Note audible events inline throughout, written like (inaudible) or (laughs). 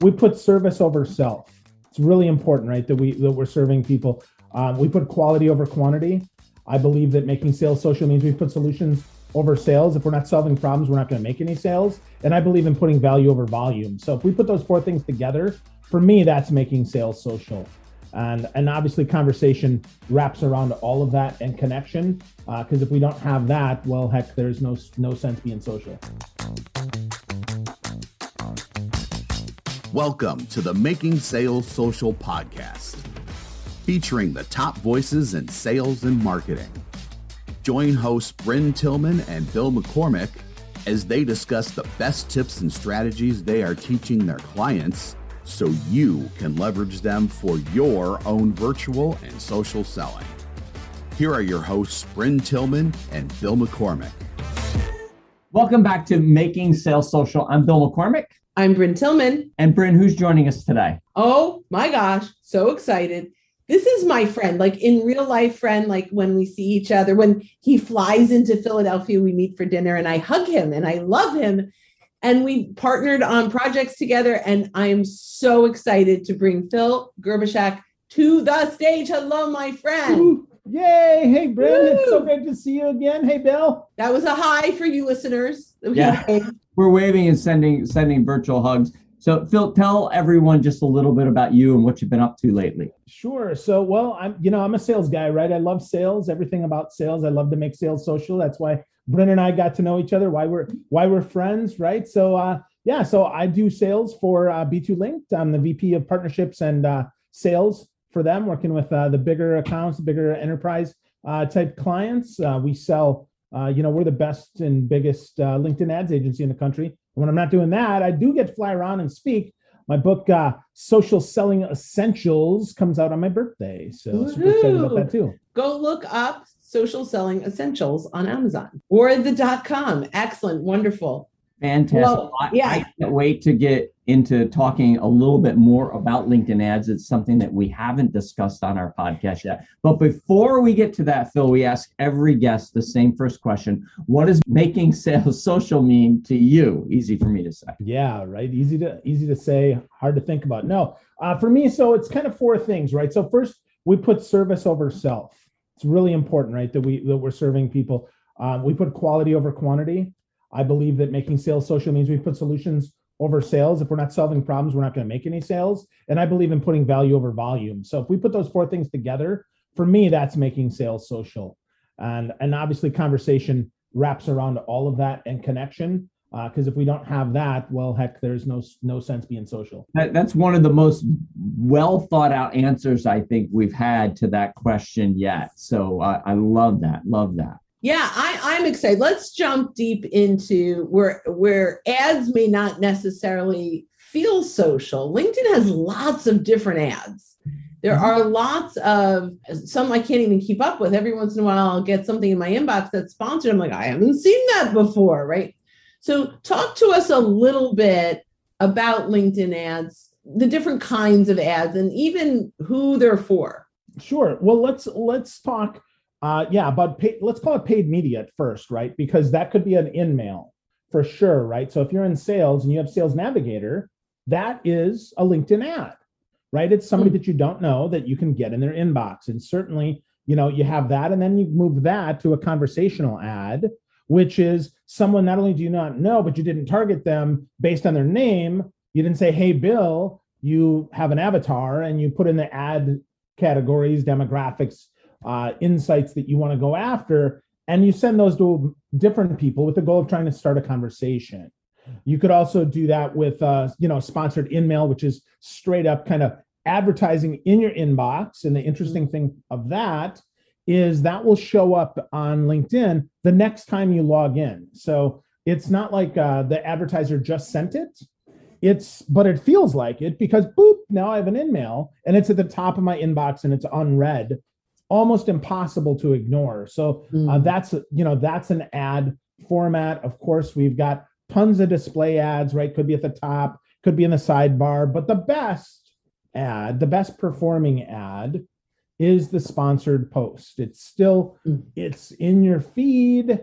we put service over self. It's really important, right? That we that we're serving people. Um, we put quality over quantity. I believe that making sales social means we put solutions over sales. If we're not solving problems, we're not going to make any sales. And I believe in putting value over volume. So if we put those four things together, for me, that's making sales social. And, and obviously, conversation wraps around all of that and connection. Because uh, if we don't have that, well, heck, there's no no sense being social. Welcome to the Making Sales Social podcast, featuring the top voices in sales and marketing. Join hosts Brynne Tillman and Bill McCormick as they discuss the best tips and strategies they are teaching their clients so you can leverage them for your own virtual and social selling. Here are your hosts, Brynne Tillman and Bill McCormick. Welcome back to Making Sales Social. I'm Bill McCormick. I'm Brynne Tillman. And Brynne, who's joining us today? Oh my gosh, so excited. This is my friend, like in real life friend, like when we see each other, when he flies into Philadelphia, we meet for dinner and I hug him and I love him. And we partnered on projects together. And I am so excited to bring Phil Gerbyshak to the stage. Hello, my friend. Ooh, yay. Hey, Brynne. It's so great to see you again. Hey, Bill. That was a hi for you listeners. Yeah (laughs) we're waving and sending sending virtual hugs. So Phil, tell everyone just a little bit about you and what you've been up to lately. Sure. So, well, I'm you know I'm a sales guy, right? I love sales, everything about sales. I love to make sales social. That's why Brynne and I got to know each other. Why we're why we're friends, right? So, uh, yeah. So I do sales for uh, B2 Linked. I'm the VP of partnerships and uh, sales for them, working with uh, the bigger accounts, the bigger enterprise uh, type clients. Uh, we sell uh, you know, we're the best and biggest uh, LinkedIn ads agency in the country. And when I'm not doing that, I do get to fly around and speak. My book, uh, Social Selling Essentials, comes out on my birthday. So Woo-hoo. super excited about that too. Go look up Social Selling Essentials on Amazon or the dot com. Excellent. Wonderful. Fantastic. Well, yeah. I can't wait to get into talking a little bit more about LinkedIn ads. It's something that we haven't discussed on our podcast yet. But before we get to that, Phil, we ask every guest the same first question What does making sales (laughs) social mean to you? Easy for me to say. Yeah, right. Easy to easy to say, hard to think about. No, uh, for me, so it's kind of four things, right? So first, we put service over self. It's really important, right? That we that we're serving people. Um, we put quality over quantity. I believe that making sales social means we put solutions over sales. If we're not solving problems, we're not going to make any sales. And I believe in putting value over volume. So if we put those four things together, for me, that's making sales social. And and obviously conversation wraps around all of that and connection. Because uh, if we don't have that, well, heck, there's no no sense being social. That, that's one of the most well thought out answers I think we've had to that question yet. So uh, I love that. Love that. Yeah, I, I'm excited. Let's jump deep into where where ads may not necessarily feel social. LinkedIn has lots of different ads. There mm-hmm. are lots of some I can't even keep up with. Every once in a while, I'll get something in my inbox that's sponsored. I'm like, I haven't seen that before, right? So, talk to us a little bit about LinkedIn ads, the different kinds of ads, and even who they're for. Sure. Well, let's let's talk uh, yeah, but pay, let's call it paid media at first, right? Because that could be an in mail for sure, right? So if you're in sales and you have Sales Navigator, that is a LinkedIn ad, right? It's somebody mm. that you don't know that you can get in their inbox. And certainly, you know, you have that, and then you move that to a conversational ad, which is someone not only do you not know, but you didn't target them based on their name. You didn't say, hey, Bill, you have an avatar, and you put in the ad categories, demographics, uh, insights that you want to go after, and you send those to different people with the goal of trying to start a conversation. You could also do that with, uh, you know, sponsored InMail, which is straight up kind of advertising in your inbox. And the interesting mm-hmm. thing of that is that will show up on LinkedIn the next time you log in. So it's not like uh, the advertiser just sent it. It's, but it feels like it because boop, now I have an InMail and it's at the top of my inbox and it's unread almost impossible to ignore. So uh, mm. that's you know that's an ad format. Of course, we've got tons of display ads. Right, could be at the top, could be in the sidebar, but the best ad, the best performing ad, is the sponsored post. It's still mm. it's in your feed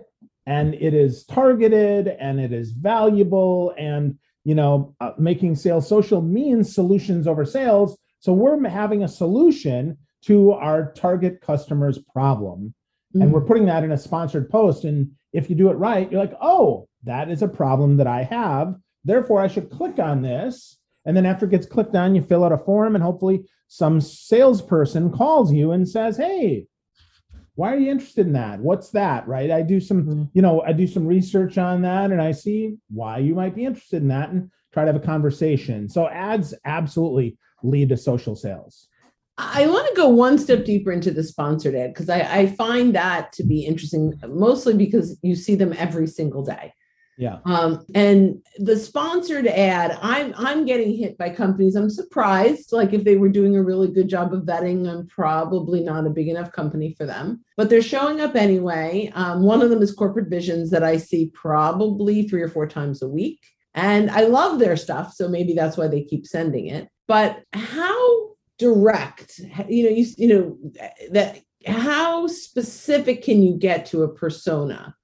and it is targeted and it is valuable and you know, uh, making sales social means solutions over sales. So we're having a solution to our target customer's problem. Mm-hmm. And we're mm. putting that in a sponsored post. And if you do it right, you're like, oh, that is a problem that I have. Therefore, I should click on this. And then after it gets clicked on, you fill out a form, and hopefully, some salesperson calls you and says, hey, why are you interested in that what's that right i do some mm-hmm. you know i do some research on that and i see why you might be interested in that and try to have a conversation so ads absolutely lead to social sales I want to go one step deeper into the sponsored ad because I, I, find that to be interesting, mostly because you see them every single day. Yeah. Um, and the sponsored ad, I'm I'm getting hit by companies. I'm surprised. Like if they were doing a really good job of vetting, I'm probably not a big enough company for them. But they're showing up anyway. Um, one of them is Corporate Visions that I see probably three or four times a week. And I love their stuff. So maybe that's why they keep sending it. But how direct, you know, you you know, that how specific can you get to a persona?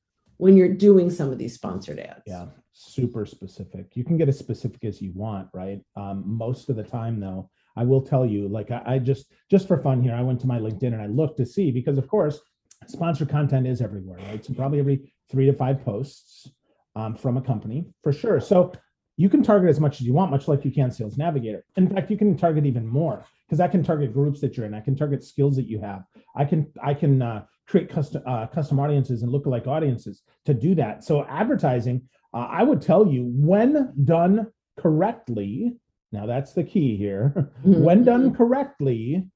when you're doing some of these sponsored ads. Yeah, super specific. You can get as specific as you want, right? Um, most of the time, though, I will tell you, like I, I just just for fun here, I went to my LinkedIn and I looked to see because, of course, sponsored content is everywhere, right? So probably every three to five posts um, from a company for sure. So you can target as much as you want, much like you can Sales Navigator. In fact, you can target even more because I can target groups that you're in. I can target skills that you have. I can I can uh, create custom uh, custom audiences and lookalike audiences to do that. So advertising, uh, I would tell you, when done correctly, now that's the key here. Mm-hmm. when done correctly,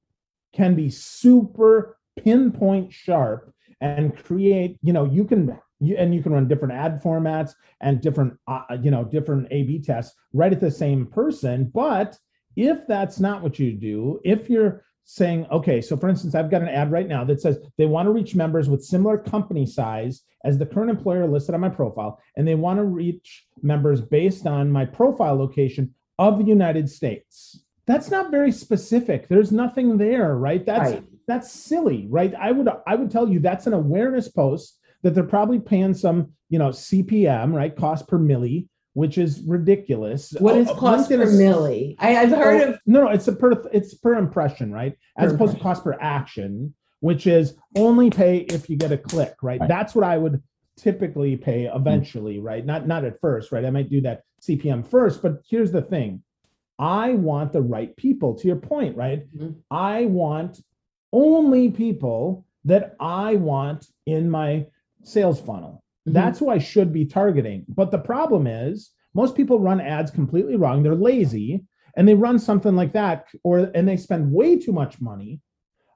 can be super pinpoint sharp and create. You know, you can you, and you can run different ad formats and different uh, you know different A/B tests right at the same person, but if that's not what you do, if you're saying, okay, so for instance, I've got an ad right now that says they want to reach members with similar company size as the current employer listed on my profile, and they want to reach members based on my profile location of the United States. That's not very specific. There's nothing there, right? That's right. that's silly, right? I would I would tell you that's an awareness post that they're probably paying some, you know, CPM, right? Cost per mille which is ridiculous. What is oh, cost per mille? I, have heard oh, of no, no, it's a per it's per impression, right? As opposed impression. to cost per action, which is only pay if you get a click, right? right. That's what I would typically pay eventually, mm-hmm. right? Not not at first, right? I might do that CPM first, but here's the thing. I want the right people to your point, right? Mm-hmm. I want only people that I want in my sales funnel. Mm-hmm. That's who I should be targeting. But the problem is most people run ads completely wrong. They're lazy and they run something like that or and they spend way too much money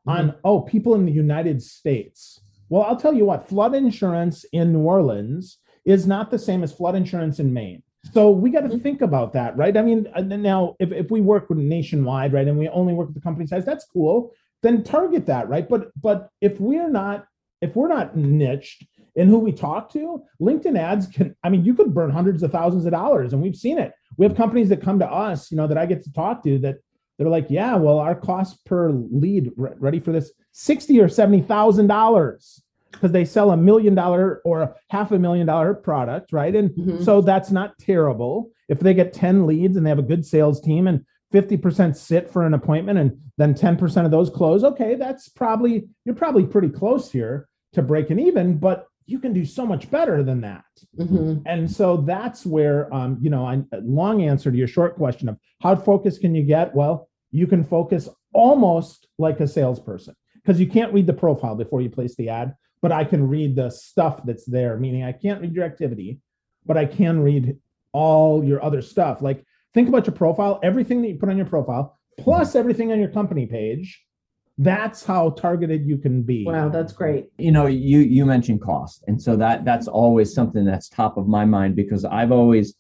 mm-hmm. on oh people in the United States. Well, I'll tell you what, flood insurance in New Orleans is not the same as flood insurance in Maine. So we got to mm-hmm. think about that, right? I mean, now if, if we work with nationwide, right, and we only work with the company size, that's cool. Then target that, right? But but if we're not if we're not niched and who we talk to, LinkedIn ads can, I mean, you could burn hundreds of thousands of dollars and we've seen it. We have companies that come to us, you know, that I get to talk to that they're like, yeah, well, our cost per lead, ready for this, 60 or $70,000 because they sell a million dollar or half a million dollar product, right? And mm-hmm. so that's not terrible. If they get 10 leads and they have a good sales team and 50% sit for an appointment and then 10% of those close, okay, that's probably, you're probably pretty close here to breaking even. But you can do so much better than that. Mm-hmm. And so that's where, um, you know, a long answer to your short question of how focused can you get? Well, you can focus almost like a salesperson because you can't read the profile before you place the ad, but I can read the stuff that's there, meaning I can't read your activity, but I can read all your other stuff. Like think about your profile, everything that you put on your profile, plus everything on your company page that's how targeted you can be. Wow that's great. You know you you mentioned cost. And so that that's always something that's top of my mind because i've always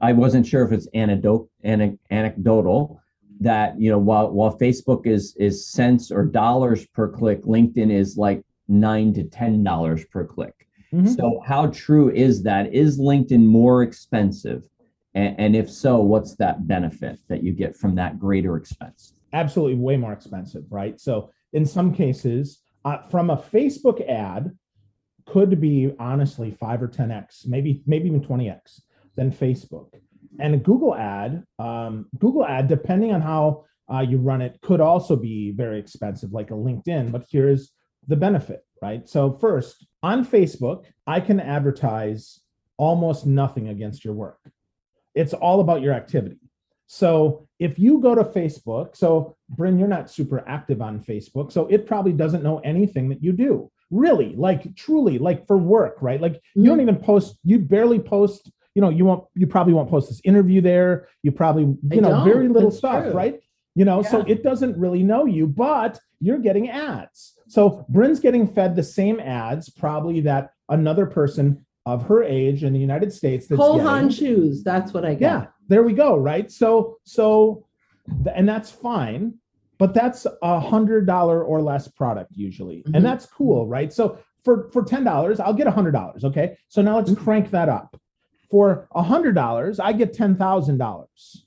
i wasn't sure if it's anecdote anecdotal that you know while while facebook is is cents or dollars per click linkedin is like nine to ten dollars per click. Mm-hmm. so how true is that? Is linkedin more expensive? And, and if so what's that benefit that you get from that greater expense absolutely way more expensive, right? So in some cases, uh, from a Facebook ad, could be honestly five or ten x, maybe maybe even twenty x than Facebook. and a Google ad, um, Google ad, depending on how uh, you run it, could also be very expensive, like a LinkedIn. But here's the benefit, right? So, first, on Facebook, I can advertise almost nothing against your work. It's all about your activity. So, if you go to Facebook, so Brynne, you're not super active on Facebook, so it probably doesn't know anything that you do. Really, like truly, like for work, right? Like you don't mm. even post, you barely post you know, you won't, you probably won't post this interview there. You probably, you I know, very little That's stuff, true. right? You know, so it doesn't really know you, but you're getting ads. So Brynne's getting fed the same ads, probably that another person of her age in the United States that's Cole getting. Haan shoes. That's what I get. Yeah, there we go. Right. So, so, and that's fine, but that's a hundred dollar or less product usually, Mhm. and that's cool, right? So for for ten dollars, I'll get a hundred dollars. Okay, so now let's Mhm. crank that up. For a hundred dollars, I get ten thousand dollars.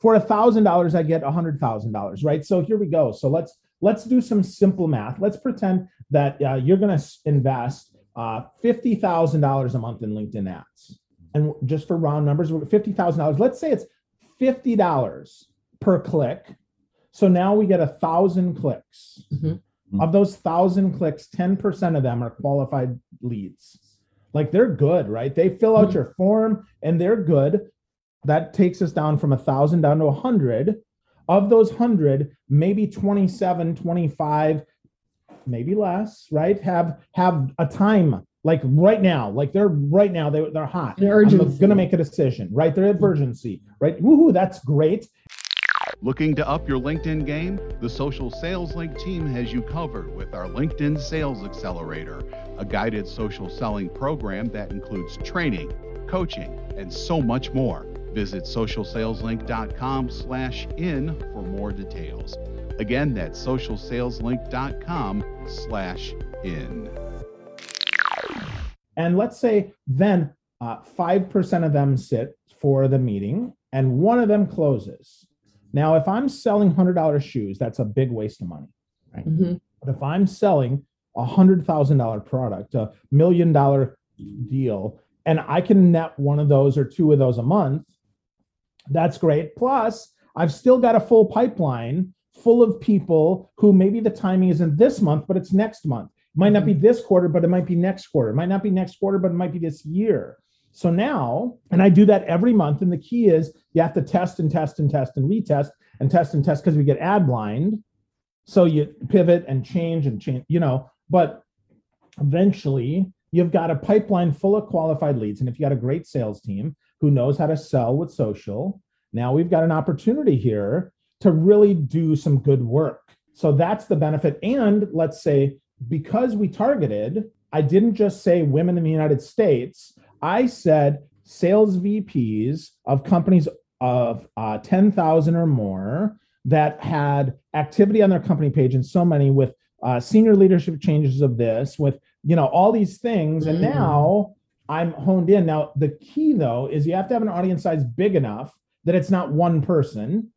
For a thousand dollars, I get a hundred thousand dollars. Right. So here we go. So let's let's do some simple math. Let's pretend that uh, you're going to invest uh, fifty thousand dollars a month in LinkedIn ads and just for round numbers, fifty thousand dollars. Let's say it's fifty dollars per click. So now we get a thousand clicks. Mhm. Of those thousand clicks, ten percent of them are qualified leads. Like they're good, right? They fill out Mhm. your form and they're good. That takes us down from a thousand down to a hundred. Of those hundred, maybe 27, 25, maybe less, right? Have have a time like right now, like they're right now, they, they're hot. An I'm gonna make a decision, right? They're at urgency, right? Woohoo, that's great. Looking to up your LinkedIn game? The Social Sales Link team has you covered with our LinkedIn Sales Accelerator, a guided social selling program that includes training, coaching, and so much more. Visit socialsaleslink.com slash in for more details. Again, that's socialsaleslink.com slash in. And let's say then uh, 5% of them sit for the meeting and one of them closes. Now, if I'm selling $100 shoes, that's a big waste of money. Mhm. But if I'm selling a $100,000 product, a million dollar deal, and I can net one of those or two of those a month, that's great. Plus, I've still got a full pipeline full of people who maybe the timing isn't this month, but it's next month. Might not be mm-hmm. this quarter, but it might be next quarter. It might not be next quarter, but it might be this year. So now, and I do that every month. And the key is you have to test and test and test and retest and test and test because we get ad blind. So you pivot and change and change, you know, but eventually you've got a pipeline full of qualified leads. And if you got a great sales team who knows how to sell with social, now we've got an opportunity here to really do some good work. So that's the benefit. And let's say, because we targeted, I didn't just say women in the United States, I said sales VPs of companies of uh, 10,000 or more that had activity on their company page and so many with uh, senior leadership changes of this, with you know all these things, and Mm. now I'm honed in. Now the key though is you have to have an audience size big enough that it's not one person,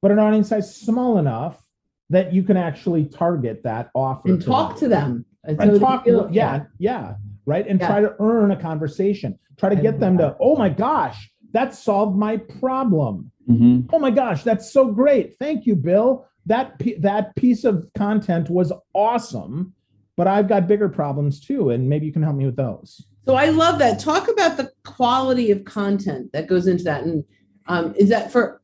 but an audience size small enough that you can actually target that offer And talk to them. And so and talk feel- yeah yeah right and Yeah. try to earn a conversation try to get them to oh my gosh that solved my problem Mhm. oh my gosh that's so great thank you bill that pi- that piece of content was awesome but i've got bigger problems too and maybe you can help me with those So I love that. Talk about the quality of content that goes into that. And um, is that for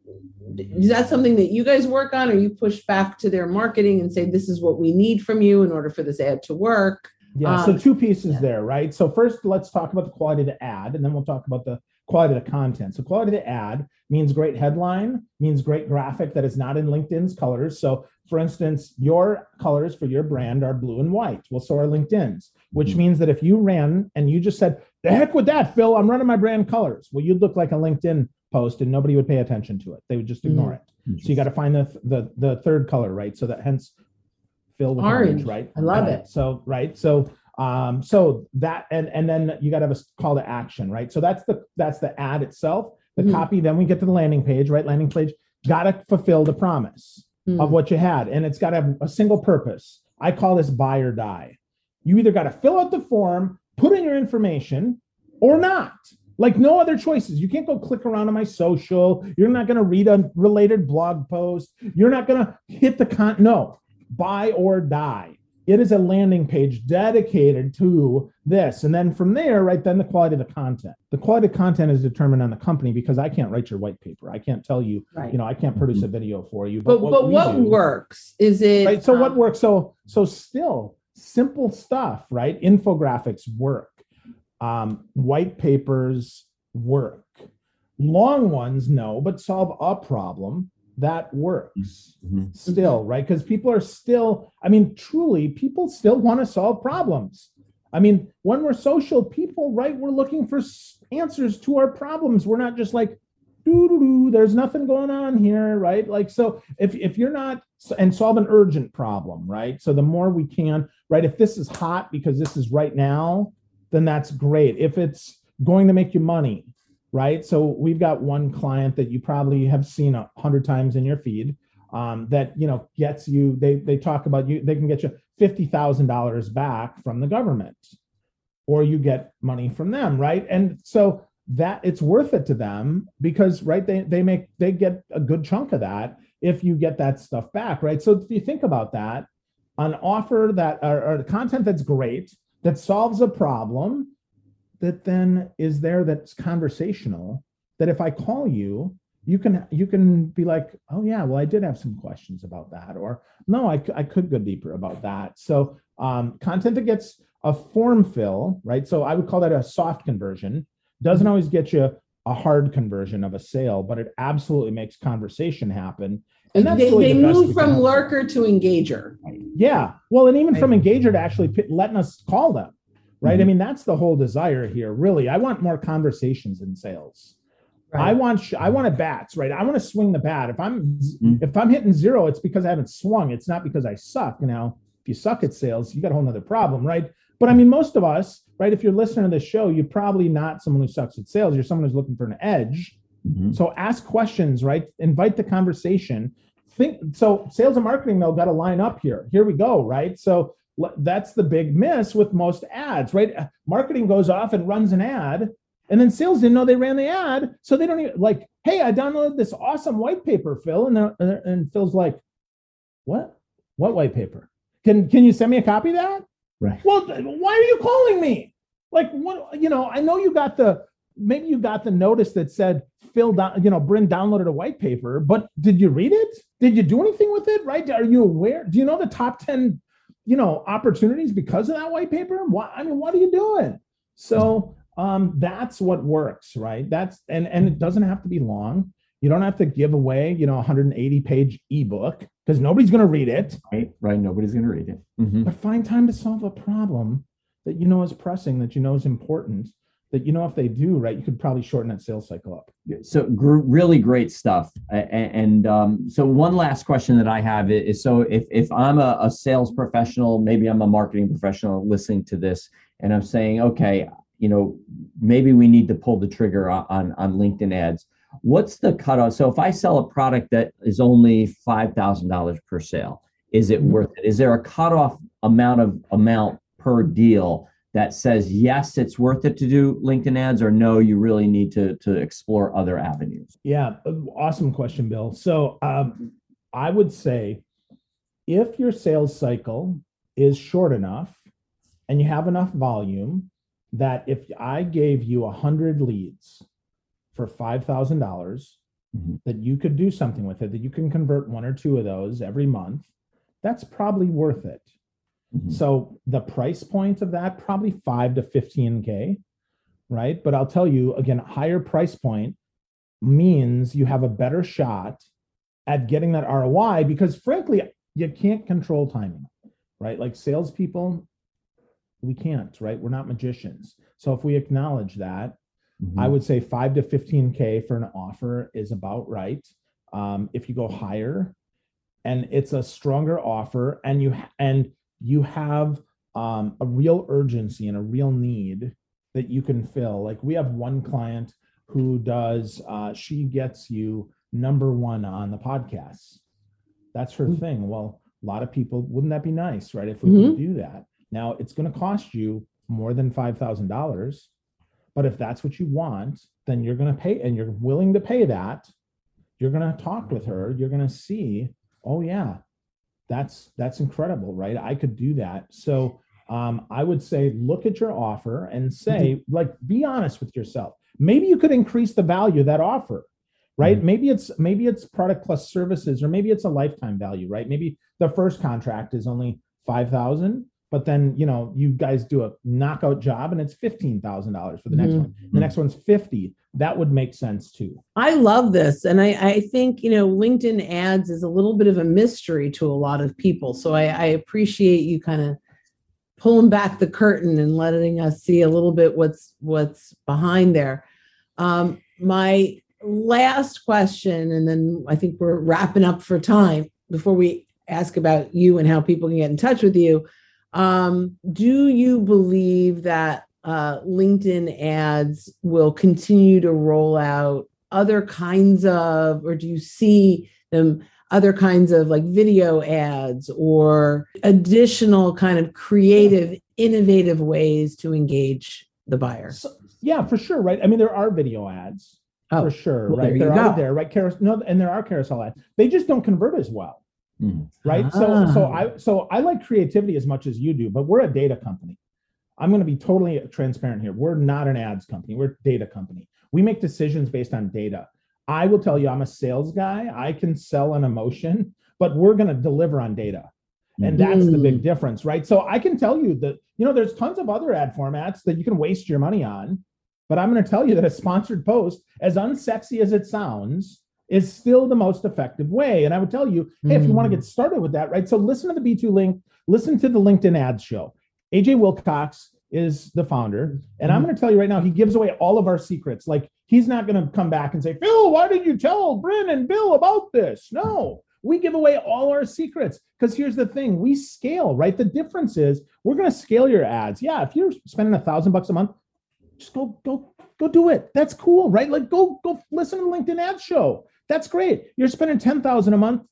is that something that you guys work on or you push back to their marketing and say this is what we need from you in order for this ad to work? yeah so Um, two pieces yeah. there right so first let's talk about the quality of the ad and then we'll talk about the quality of the content so quality of the ad means great headline means great graphic that is not in linkedin's colors so for instance your colors for your brand are blue and white well so are linkedin's which Mhm. means that if you ran and you just said the heck with that phil i'm running my brand colors well you'd look like a linkedin post and nobody would pay attention to it. They would just ignore it. So you got to find the, the the third color right? So that hence fill with orange, Orange. right? I love Right. it. so right? So um so that and and then you got to have a call to action right? So that's the that's the ad itself. The Mhm. copy then we get to the landing page right? Landing page got to fulfill the promise Hmm. of what you had. And it's got to have a single purpose. I call this buy or die. You either got to fill out the form put in your information or not Like no other choices. You can't go click around on my social. You're not going to read a related blog post. You're not going to hit the con. No, buy or die. It is a landing page dedicated to this. And then from there, right, then the quality of the content. The quality of content is determined on the company because I can't write your white paper. I can't tell you, right. you know, I can't produce a video for you. But, but what, but what do, works? Is it right? So um, what works? So so still simple stuff, right? Infographics work. Um, white papers work. Long ones, no, but solve a problem that works mm-hmm. still, right? Because people are still, I mean, truly, people still want to solve problems. I mean, when we're social people, right, we're looking for answers to our problems. We're not just like, doo doo doo, there's nothing going on here, right? Like, so if, if you're not, and solve an urgent problem, right? So the more we can, right, if this is hot because this is right now, then that's great. If it's going to make you money, right? So we've got one client that you probably have seen a hundred times in your feed um, that you know gets you. They they talk about you. They can get you fifty thousand dollars back from the government, or you get money from them, right? And so that it's worth it to them because right they they make they get a good chunk of that if you get that stuff back, right? So if you think about that, an offer that or, or content that's great that solves a problem that then is there that's conversational that if I call you, you can you can be like, oh yeah, well I did have some questions about that, or no, I, I could go deeper about that. So um, content that gets a form fill, right? So I would call that a soft conversion. Doesn't always get you a hard conversion of a sale, but it absolutely makes conversation happen. And that's they, really they the move from lurker to engager. Yeah. Well, and even from engager to actually letting us call them right? Mm-hmm. I mean, that's the whole desire here. Really, I want more conversations in sales. Right. I want sh- I want a bats, right? I want to swing the bat. If I'm mm-hmm. if I'm hitting zero, it's because I haven't swung. It's not because I suck. You Now, if you suck at sales, you got a whole nother problem, right? But I mean, most of us, right? If you're listening to this show, you're probably not someone who sucks at sales. You're someone who's looking for an edge. Mm-hmm. So ask questions, right? Invite the conversation. Think so. Sales and marketing though got to line up here. Here we go, right? So that's the big miss with most ads, right? Marketing goes off and runs an ad, and then sales didn't know they ran the ad, so they don't even like, hey, I downloaded this awesome white paper, Phil, and and Phil's like, what? What white paper? Can can you send me a copy of that? Right. Well, why are you calling me? Like, what? You know, I know you got the maybe you got the notice that said Phil, you know, Brynne downloaded a white paper, but did you read it? Did you do anything with it? Right? Are you aware? Do you know the top ten you know opportunities because of that white paper what i mean what are you doing so um that's what works right that's and and it doesn't have to be long you don't have to give away you know 180 page ebook because nobody's going to read it right right nobody's going to read it mm-hmm. but find time to solve a problem that you know is pressing that you know is important that you know if they do right you could probably shorten that sales cycle up. So really great stuff and, and um, so one last question that i have is so if, if i'm a, a, sales professional maybe i'm a marketing professional listening to this and i'm saying okay you know maybe we need to pull the trigger on on linkedin ads what's the cutoff? So if i sell a product that is only $5000 per sale is it mm-hmm. worth it? Is there a cutoff amount of amount per deal that says yes it's worth it to do linkedin ads or no you really need to to explore other avenues? Yeah awesome question bill. So um, i would say if your sales cycle is short enough and you have enough volume that if i gave you 100 leads for $5000 mm-hmm. that you could do something with it that you can convert one or two of those every month that's probably worth it Mm-hmm. So the price point of that probably 5 to 15k, right? But I'll tell you again, higher price point means you have a better shot at getting that ROI because frankly, you can't control timing, right? Like salespeople, we can't, right? We're not magicians. So if we acknowledge that, mm-hmm. I would say five to 15K for an offer is about right. Um, if you go higher and it's a stronger offer and you, and you have um, a real urgency and a real need that you can fill. Like we have one client who does, uh, she gets you number one on the podcast. That's her mm-hmm. thing. Well, a lot of people, wouldn't that be nice, right? If we mm-hmm. could do that. Now it's going to cost you more than $5,000, But if that's what you want, then you're going to pay and you're willing to pay that. You're going to talk with her. You're going to see, oh yeah, that's that's incredible, right? I could do that. So um, I would say look at your offer and say, mm-hmm. like, be honest with yourself. Maybe you could increase the value of that offer, right? Mm-hmm. Maybe it's maybe it's product plus services, or maybe it's a lifetime value, right? Maybe the first contract is only five thousand, but then you know you guys do a knockout job and it's fifteen thousand dollars for the next mm-hmm. one. The next one's fifty. That would make sense too. I love this, and I, I think you know LinkedIn ads is a little bit of a mystery to a lot of people. So I, I appreciate you kind of pulling back the curtain and letting us see a little bit what's what's behind there. Um, my last question, and then I think we're wrapping up for time before we ask about you and how people can get in touch with you. Um, do you believe that uh, LinkedIn ads will continue to roll out other kinds of, or do you see them other kinds of like video ads or additional kind of creative, innovative ways to engage the buyer? So, yeah, for sure. Right. I mean, there are video ads oh, for sure. Well, right. There, there are there, right? Carousel, no, and there are carousel ads. They just don't convert as well. Mm. Right. Ah. So, so I, so I like creativity as much as you do, but we're a data company. I'm going to be totally transparent here. We're not an ads company. We're a data company. We make decisions based on data. I will tell you, I'm a sales guy. I can sell an emotion, but we're going to deliver on data. And that's mm. the big mm. difference, right? So I can tell you that, you know, there's tons of other ad formats that you can waste your money on. But I'm going to tell you that a sponsored post, as unsexy as it sounds, is still the most effective way. And I would tell you, hey, mm. if you want to get started with that, right? So listen to the B2 link, listen to the LinkedIn ads show. AJ Wilcox is the founder. And mm. I'm going to tell you right now, he gives away all of our secrets. Like he's not going to come back and say, Phil, why did you tell Brynne and Bill about this? No, we give away all our secrets because here's the thing we scale, right? The difference is we're going to scale your ads. Yeah, if you're spending a thousand bucks a month, just go, go, go do it. That's cool, right? Like go, go listen to the LinkedIn ad show. That's great. You're spending 10,000 a month.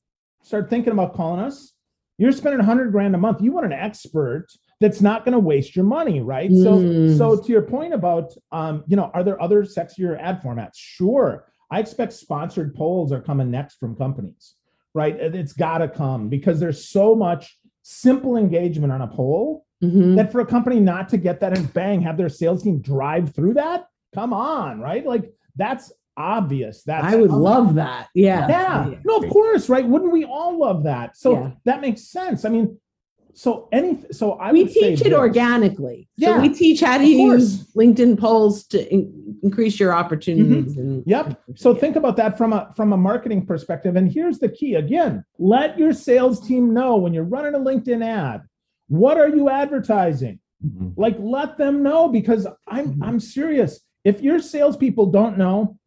Start thinking about calling us. You're spending 100 grand a month. You want an expert that's not going to waste your money, right? Mm. So, so to your point about, um, you know, are there other sexier ad formats? Sure. I expect sponsored polls are coming next from companies, right? It's got to come because there's so much simple engagement on a poll mm-hmm. that for a company not to get that and bang, have their sales team drive through that. Come on, right? Like that's obvious. That I would obvious. love that. Yeah. yeah. No, of course, right? Wouldn't we all love that? So yeah. that makes sense. I mean, so any so I we teach it this. organically. Yeah, so we teach how to use LinkedIn polls to in, increase your opportunities. Mm-hmm. And, yep. So yeah. think about that from a from a marketing perspective. And here's the key again: let your sales team know when you're running a LinkedIn ad. What are you advertising? Mm-hmm. Like let them know because I'm mm-hmm. I'm serious. If your salespeople don't know,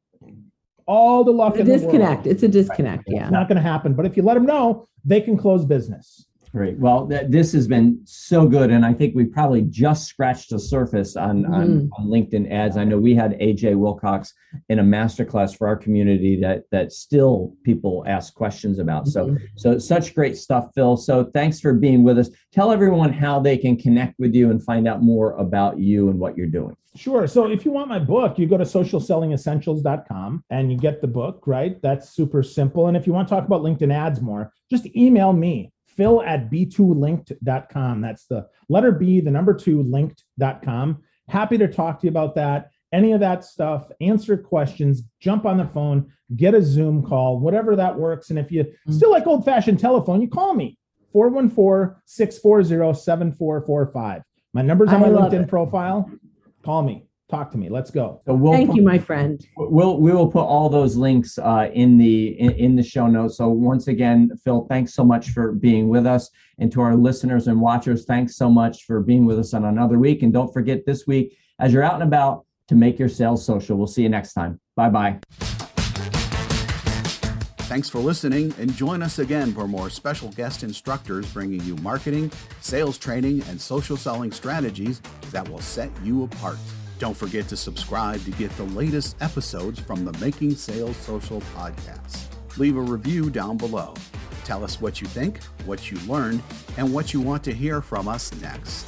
all the luck a disconnect. it's a disconnect. Right. Yeah, it's not going to happen. But if you let them know, they can close business. Great. Well, th- this has been so good, and I think we probably just scratched the surface on, mm-hmm. on, on LinkedIn ads. I know we had AJ Wilcox in a masterclass for our community that that still people ask questions about. Mm-hmm. So so such great stuff, Phil. So thanks for being with us. Tell everyone how they can connect with you and find out more about you and what you're doing. Sure. So if you want my book, you go to socialsellingessentials.com and you get the book, right? That's super simple. And if you want to talk about LinkedIn ads more, just email me phil at b2linked.com. That's the letter B, the number two, linked.com. Happy to talk to you about that. Any of that stuff, answer questions, jump on the phone, get a Zoom call, whatever that works. And if you mm-hmm. still like old fashioned telephone, you call me 414 640 7445. My number's on my LinkedIn it. profile. Call me talk to me. Let's go. So we'll thank put, you my friend. We'll we will put all those links uh, in the in, in, the show notes. So once again phil thanks so much for being with us. And to our listeners and watchers thanks so much for being with us on another week. And don't forget this week as you're out and about to make your sales social. We'll see you next time. Bye bye Thanks for listening and join us again for more special guest instructors bringing you marketing, sales training, and social selling strategies that will set you apart. Don't forget to subscribe to get the latest episodes from the Making Sales Social podcast. Leave a review down below. Tell us what you think, what you learned, and what you want to hear from us next.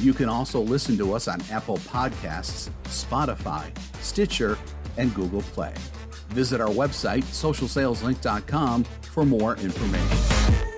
You can also listen to us on Apple Podcasts, Spotify, Stitcher, and Google Play. Visit our website, socialsaleslink.com, for more information.